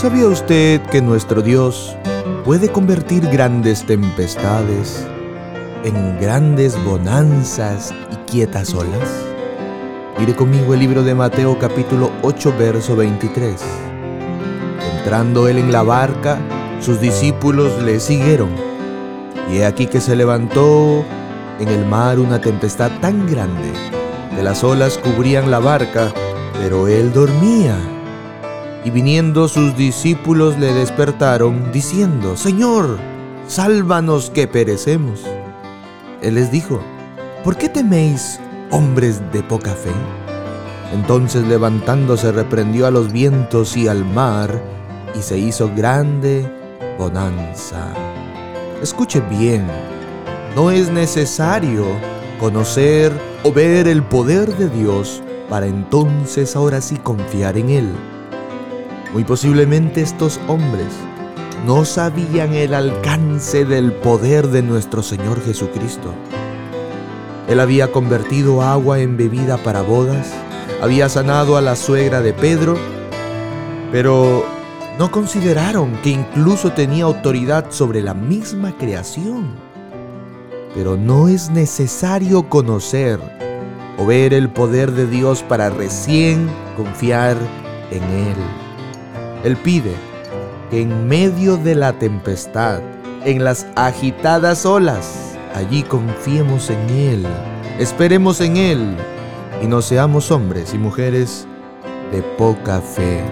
¿Sabía usted que nuestro Dios puede convertir grandes tempestades en grandes bonanzas y quietas olas? Mire conmigo el libro de Mateo capítulo 8 verso 23. Entrando él en la barca, sus discípulos le siguieron. Y he aquí que se levantó en el mar una tempestad tan grande que las olas cubrían la barca, pero él dormía. Y viniendo sus discípulos le despertaron, diciendo, Señor, sálvanos que perecemos. Él les dijo, ¿por qué teméis, hombres de poca fe? Entonces levantándose reprendió a los vientos y al mar, y se hizo grande bonanza. Escuche bien, no es necesario conocer o ver el poder de Dios para entonces ahora sí confiar en Él. Muy posiblemente estos hombres no sabían el alcance del poder de nuestro Señor Jesucristo. Él había convertido agua en bebida para bodas, había sanado a la suegra de Pedro, pero no consideraron que incluso tenía autoridad sobre la misma creación. Pero no es necesario conocer o ver el poder de Dios para recién confiar en Él. Él pide que en medio de la tempestad, en las agitadas olas, allí confiemos en Él, esperemos en Él y no seamos hombres y mujeres de poca fe.